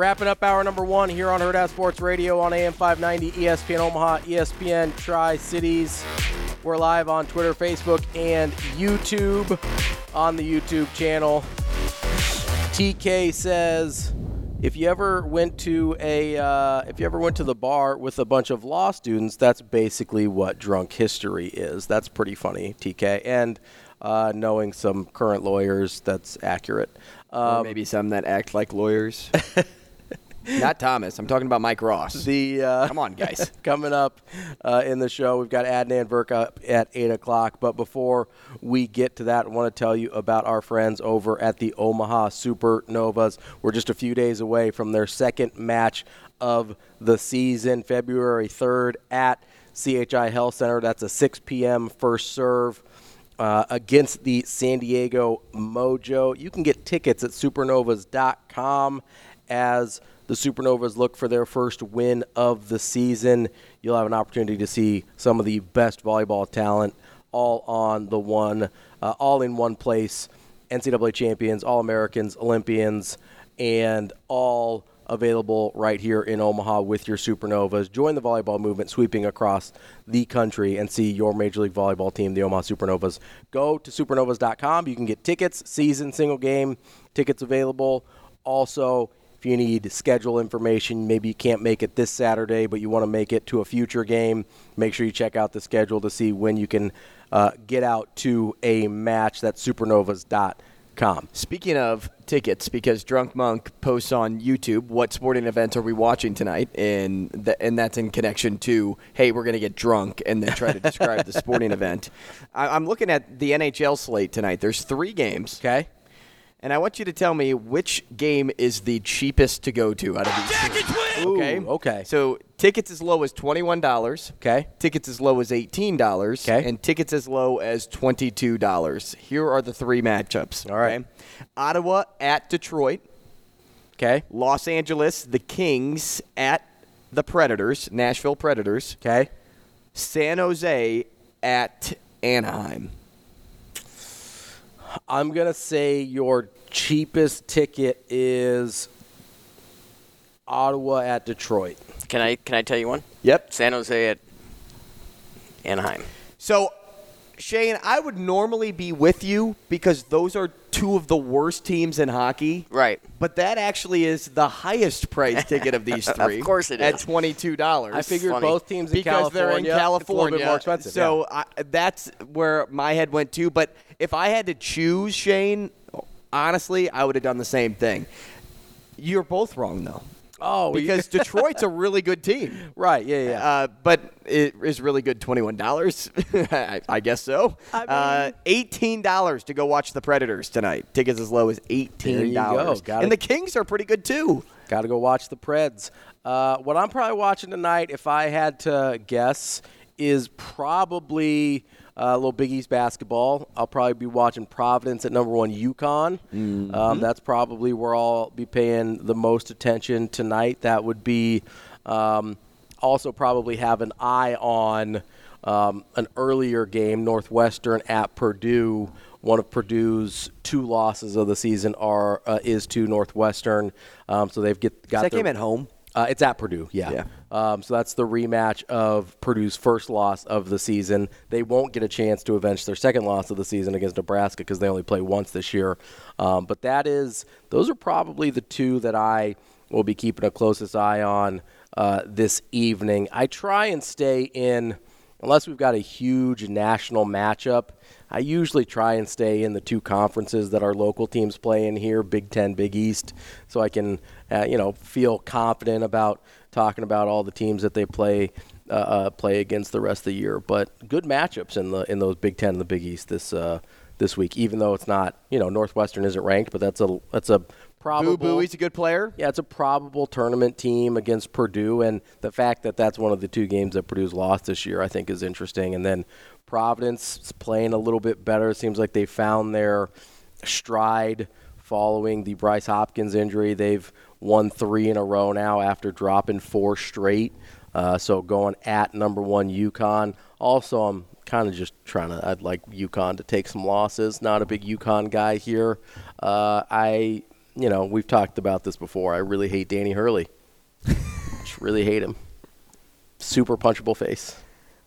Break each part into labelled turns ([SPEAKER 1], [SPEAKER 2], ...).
[SPEAKER 1] Wrapping up hour number one here on Hurrdat Sports Radio on AM 590, ESPN Omaha, ESPN Tri Cities. We're live on Twitter, Facebook, and YouTube on the YouTube channel. TK says, if you ever went to a uh, if you ever went to the bar with a bunch of law students, that's basically what drunk history is. That's pretty funny, TK. And uh, knowing some current lawyers, that's accurate.
[SPEAKER 2] or
[SPEAKER 1] Um,
[SPEAKER 2] maybe some that act like lawyers. Not Thomas. I'm talking about Mike Ross.
[SPEAKER 1] the uh,
[SPEAKER 2] Come on, guys.
[SPEAKER 1] coming up uh, in the show. We've got Adnan Virk up at 8 o'clock. But before we get to that, I want to tell you about our friends over at the Omaha Supernovas. We're just a few days away from their second match of the season, February 3rd at CHI Health Center. That's a 6 p.m. first serve. Uh, against the San Diego Mojo. You can get tickets at supernovas.com as the Supernovas look for their first win of the season. You'll have an opportunity to see some of the best volleyball talent all on the one, uh, all in one place. NCAA champions, All Americans, Olympians, and all available right here in Omaha with your Supernovas. Join the volleyball movement sweeping across the country and see your Major League Volleyball team, the Omaha Supernovas. Go to supernovas.com. You can get tickets, season, single game, tickets available. Also, if you need schedule information, maybe you can't make it this Saturday, but you want to make it to a future game, make sure you check out the schedule to see when you can uh, get out to a match. That's supernovas.com.
[SPEAKER 2] Speaking of tickets, because Drunk Monk posts on YouTube, what sporting events are we watching tonight? And th- and that's in connection to, hey, we're going to get drunk and then try to describe the sporting event. I- I'm looking at the NHL slate tonight. There's three games.
[SPEAKER 1] Okay?
[SPEAKER 2] And I want you to tell me which game is the cheapest to go to out of these. three. Okay.
[SPEAKER 1] Ooh, okay.
[SPEAKER 2] So tickets as low as twenty-one dollars.
[SPEAKER 1] Okay.
[SPEAKER 2] Tickets as low as eighteen dollars.
[SPEAKER 1] Okay.
[SPEAKER 2] And tickets as low as twenty-two dollars. Here are the three matchups.
[SPEAKER 1] All right.
[SPEAKER 2] okay? Ottawa at Detroit.
[SPEAKER 1] Okay?
[SPEAKER 2] Los Angeles, the Kings at the Predators, Nashville Predators.
[SPEAKER 1] Okay?
[SPEAKER 2] San Jose at Anaheim.
[SPEAKER 1] I'm going to say your cheapest ticket is Ottawa at Detroit.
[SPEAKER 3] Can I can I tell you one?
[SPEAKER 2] Yep.
[SPEAKER 3] San Jose at Anaheim.
[SPEAKER 2] So, Shane, I would normally be with you because those are two of the worst teams in hockey.
[SPEAKER 3] Right.
[SPEAKER 2] But that actually is the highest price ticket of these three.
[SPEAKER 3] Of course it is.
[SPEAKER 2] At twenty-two dollars.
[SPEAKER 1] I figured
[SPEAKER 3] funny.
[SPEAKER 1] both teams in
[SPEAKER 2] because they're in
[SPEAKER 1] California,
[SPEAKER 2] California.
[SPEAKER 1] It's a little bit more expensive.
[SPEAKER 2] So I, that's where my head went to. But if I had to choose, Shane, honestly, I would have done the same thing. You're both wrong, though.
[SPEAKER 1] Oh, we-
[SPEAKER 2] because Detroit's a really good team.
[SPEAKER 1] right, yeah, yeah.
[SPEAKER 2] Uh, but it is really good. Twenty-one dollars, I, I guess so. uh, Eighteen dollars to go watch the Predators tonight. Tickets as low as eighteen dollars.
[SPEAKER 1] go.
[SPEAKER 2] And the Kings are pretty good too.
[SPEAKER 1] Got to go watch the Preds. Uh, what I'm probably watching tonight, if I had to guess, is probably uh, a little Big East basketball. I'll probably be watching Providence at number one, UConn. Um, that's probably where I'll be paying the most attention tonight. That would be um, also probably have an eye on um, an earlier game, Northwestern at Purdue. One of Purdue's two losses of the season are uh, is to Northwestern, um, so they've get got
[SPEAKER 2] Is that
[SPEAKER 1] their-
[SPEAKER 2] game at home?
[SPEAKER 1] Uh, it's at Purdue, yeah.
[SPEAKER 2] Yeah.
[SPEAKER 1] Um, so that's the rematch of Purdue's first loss of the season. They won't get a chance to avenge their second loss of the season against Nebraska because they only play once this year. Um, but that is, those are probably the two that I will be keeping a closest eye on uh, this evening. I try and stay in, unless we've got a huge national matchup. I usually try and stay in the two conferences that our local teams play in here, Big Ten, Big East, so I can, uh, you know, feel confident about talking about all the teams that they play uh, uh, play against the rest of the year. But good matchups in the in those Big Ten and the Big East this uh, this week. Even though it's not, you know, Northwestern isn't ranked, but that's a that's a probable.
[SPEAKER 2] Boo Buie, he's a good player.
[SPEAKER 1] Yeah, it's a probable tournament team against Purdue, and the fact that that's one of the two games that Purdue's lost this year, I think, is interesting. And then Providence is playing a little bit better. It seems like they found their stride following the Bryce Hopkins injury. They've won three in a row now after dropping four straight. Uh, so going at number one UConn. Also, I'm kind of just trying to. I'd like UConn to take some losses. Not a big UConn guy here. Uh, I, you know, we've talked about this before. I really hate Danny Hurley. just really hate him. Super punchable face.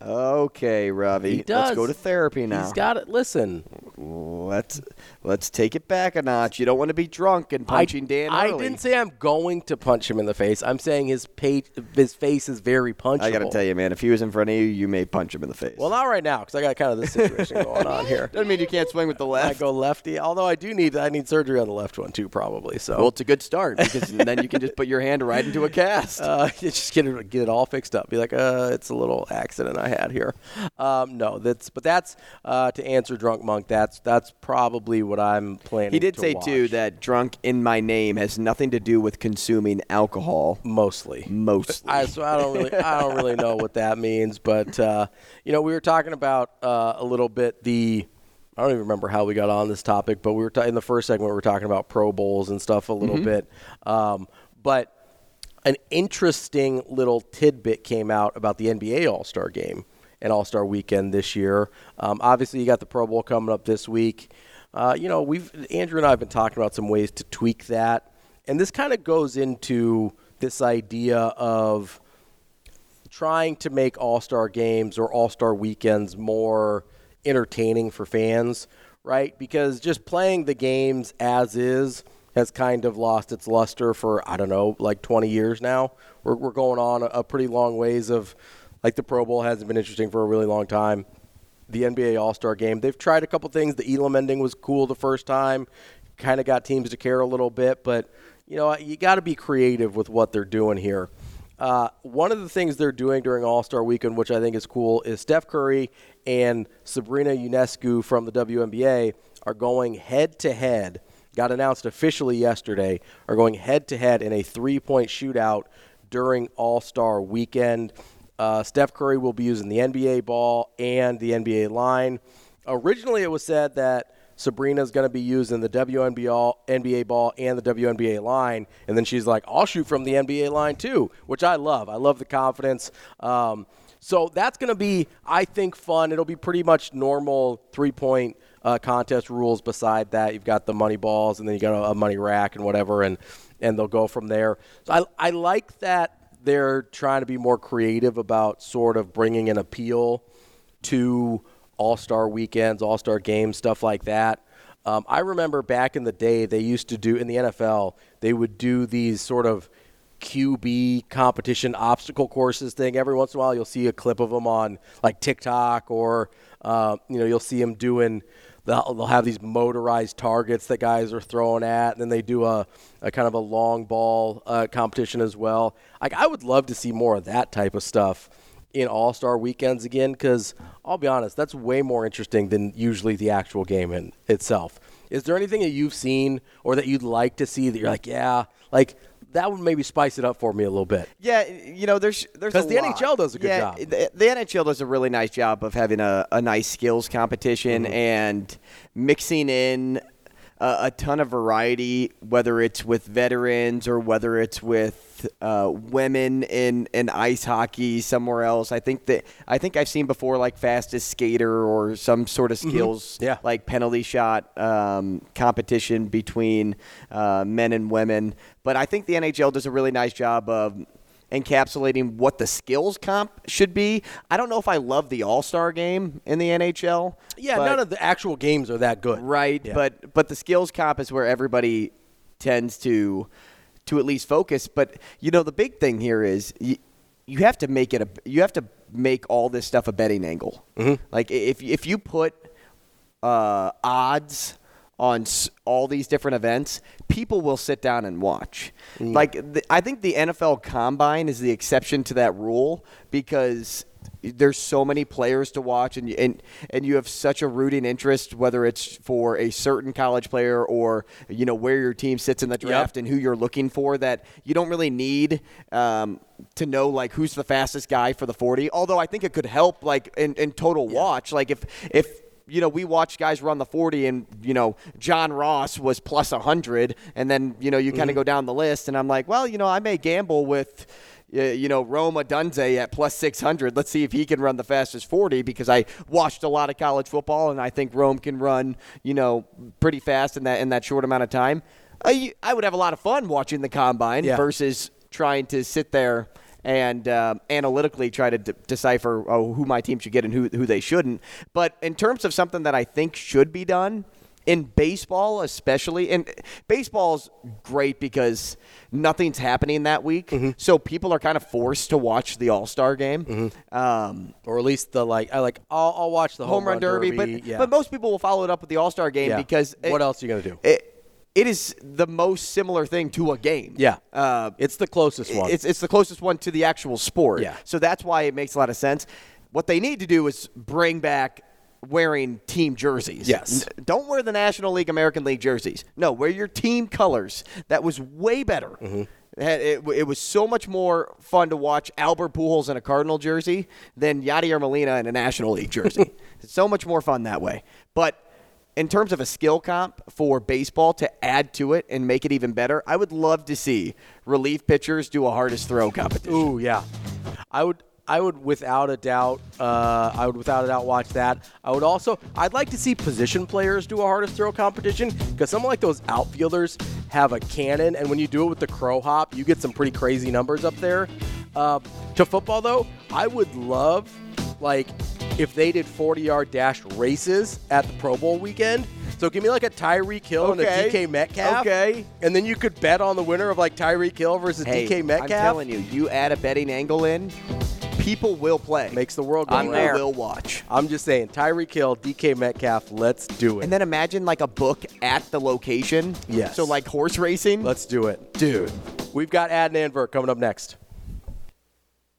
[SPEAKER 2] Okay, Ravi.
[SPEAKER 1] He does.
[SPEAKER 2] Let's go to therapy now.
[SPEAKER 1] He's got it. Listen,
[SPEAKER 2] Let's let's take it back a notch. You don't want to be drunk and punching
[SPEAKER 1] I,
[SPEAKER 2] Dan.
[SPEAKER 1] I didn't say I'm going to punch him in the face. I'm saying his pa- his face is very punchable.
[SPEAKER 2] I got to tell you, man. If he was in front of you, you may punch him in the face.
[SPEAKER 1] Well, not right now because I got kind of this situation going on here.
[SPEAKER 2] doesn't mean you can't swing with the left.
[SPEAKER 1] I go lefty, although I do need I need surgery on the left one too, probably. So
[SPEAKER 2] Well, it's a good start because then you can just put your hand right into a cast.
[SPEAKER 1] uh, just get it get it all fixed up. Be like, uh, it's a little accident I had here. Um, no, that's but that's uh, to answer drunk monk. That's that's probably what I'm planning.
[SPEAKER 2] he did say too that drunk in my name has nothing to do with consuming alcohol.
[SPEAKER 1] mostly.
[SPEAKER 2] Mostly.
[SPEAKER 1] I, so I don't really, I don't really know what that means, but uh, you know, we were talking about uh, a little bit the. I don't even remember how we got on this topic, but we were ta- in the first segment we were talking about Pro Bowls and stuff a little bit. Um, but an interesting little tidbit came out about the NBA All Star Game and All Star Weekend this year. Um, obviously, you got the Pro Bowl coming up this week. Uh, you know, we've Andrew and I have been talking about some ways to tweak that, and this kind of goes into this idea of trying to make All Star games or All Star weekends more entertaining for fans, right? Because just playing the games as is has kind of lost its luster for, I don't know, like 20 years now. We're, we're going on a, a pretty long ways of, like, the Pro Bowl hasn't been interesting for a really long time. The NBA All Star game, they've tried a couple things. The Elam ending was cool the first time, kind of got teams to care a little bit, but, you know, you got to be creative with what they're doing here. Uh, one of the things they're doing during All Star Weekend, which I think is cool, is Steph Curry and Sabrina Ionescu from the WNBA are going head to head. Got announced officially yesterday. Are going head to head in a three point shootout during All Star Weekend. Uh, Steph Curry will be using the NBA ball and the NBA line. Originally, it was said that Sabrina is going to be using the WNBA NBA ball and the WNBA line, and then she's like, "I'll shoot from the NBA line too," which I love. I love the confidence. Um, so that's going to be, I think, fun. It'll be pretty much normal three-point uh, contest rules. Beside that, you've got the money balls, and then you got a, a money rack and whatever, and and they'll go from there. So I I like that they're trying to be more creative about sort of bringing an appeal to all Star weekends, All Star games, stuff like that. Um, I remember back in the day, they used to do in the NFL, they would do these sort of QB competition obstacle courses thing. Every once in a while, you'll see a clip of them on like TikTok, or uh, you know, you'll see them doing. They'll, they'll have these motorized targets that guys are throwing at, and then they do a, a kind of a long ball uh, competition as well. Like I would love to see more of that type of stuff in All Star weekends again because I'll be honest, that's way more interesting than usually the actual game in itself. Is there anything that you've seen or that you'd like to see that you're like, yeah, like that would maybe spice it up for me a little bit?
[SPEAKER 2] Yeah, you know, there's there's
[SPEAKER 1] 'Cause
[SPEAKER 2] a
[SPEAKER 1] the
[SPEAKER 2] lot.
[SPEAKER 1] NHL does a good
[SPEAKER 2] yeah,
[SPEAKER 1] job.
[SPEAKER 2] The, the NHL does a really nice job of having a, a nice skills competition
[SPEAKER 1] Mm-hmm.
[SPEAKER 2] and mixing in a, a ton of variety, whether it's with veterans or whether it's with uh, women in, in ice hockey somewhere else. I think that I think I've seen before like fastest skater or some sort of skills
[SPEAKER 1] Mm-hmm. Yeah.
[SPEAKER 2] like penalty shot um, competition between uh, men and women. But I think the NHL does a really nice job of encapsulating what the skills comp should be. I don't know if I love the All Star game in the NHL.
[SPEAKER 1] Yeah,
[SPEAKER 2] but-
[SPEAKER 1] none of the actual games are that good.
[SPEAKER 2] right,
[SPEAKER 1] Yeah.
[SPEAKER 2] but but the skills comp is where everybody tends to to at least focus. But you know, the big thing here is you, you have to make it a you have to make all this stuff a betting angle.
[SPEAKER 1] Mm-hmm.
[SPEAKER 2] Like if if you put uh, odds on all these different events, people will sit down and watch. Like the, I think the NFL Combine is the exception to that rule because there's so many players to watch and you, and and you have such a rooting interest whether it's for a certain college player or you know where your team sits in the draft and who you're looking for that you don't really need um, to know like who's the fastest guy for the 40 although I think it could help like in, in total watch. Like if if you know, we watch guys run the 40 and, you know, John Ross was plus 100. And then, you know, you kind of go down the list and I'm like, well, you know, I may gamble with, uh, you know, Rome Odunze at plus 600. Let's see if he can run the fastest 40 because I watched a lot of college football and I think Rome can run, you know, pretty fast in that, in that short amount of time. I, I would have a lot of fun watching the combine
[SPEAKER 1] Yeah.
[SPEAKER 2] versus trying to sit there and um, analytically try to de- decipher oh, who my team should get and who, who they shouldn't. But in terms of something that I think should be done in baseball, especially, and baseball's great because nothing's happening that week,
[SPEAKER 1] Mm-hmm.
[SPEAKER 2] so people are kind of forced to watch the All Star game. Um,
[SPEAKER 1] or at least the like. I like. I'll, I'll watch the
[SPEAKER 2] home run derby, but
[SPEAKER 1] yeah.
[SPEAKER 2] but most people will follow it up with the All Star game
[SPEAKER 1] Yeah.
[SPEAKER 2] because
[SPEAKER 1] what
[SPEAKER 2] it-
[SPEAKER 1] else are you gonna do?
[SPEAKER 2] It, it is the most similar thing to a game.
[SPEAKER 1] yeah,
[SPEAKER 2] Uh,
[SPEAKER 1] it's the closest one.
[SPEAKER 2] it's, it's the closest one to the actual sport.
[SPEAKER 1] Yeah.
[SPEAKER 2] So that's why it makes a lot of sense. What they need to do is bring back wearing team jerseys.
[SPEAKER 1] Yes.
[SPEAKER 2] Don't wear the National League, American League jerseys. No, wear your team colors. That was way better.
[SPEAKER 1] Mm-hmm.
[SPEAKER 2] It, it, it was so much more fun to watch Albert Pujols in a Cardinal jersey than Yadier Molina in a National League jersey. it's so much more fun that way. But in terms of a skill comp for baseball to add to it and make it even better, I would love to see relief pitchers do a hardest throw competition.
[SPEAKER 1] Ooh, yeah. I would. I would without a doubt. Uh, I would without a doubt watch that. I would also. I'd like to see position players do a hardest throw competition because some like those outfielders have a cannon, and when you do it with the crow hop, you get some pretty crazy numbers up there. Uh, to football though, I would love like if they did 40 yard dash races at the Pro Bowl weekend. So give me like a Tyreek Hill
[SPEAKER 2] Okay.
[SPEAKER 1] and a DK Metcalf.
[SPEAKER 2] Okay.
[SPEAKER 1] And then you could bet on the winner of like Tyreek Hill versus
[SPEAKER 2] Hey,
[SPEAKER 1] DK Metcalf.
[SPEAKER 2] I'm telling you, you add a betting angle in, people will play.
[SPEAKER 1] Makes the world go
[SPEAKER 2] People
[SPEAKER 1] round.
[SPEAKER 2] will watch.
[SPEAKER 1] I'm just saying, Tyreek Hill, DK Metcalf, let's do it.
[SPEAKER 2] And then imagine like a book at the location.
[SPEAKER 1] Yes.
[SPEAKER 2] So like horse racing.
[SPEAKER 1] let's do it. Dude. We've got Adnan Virk coming up next.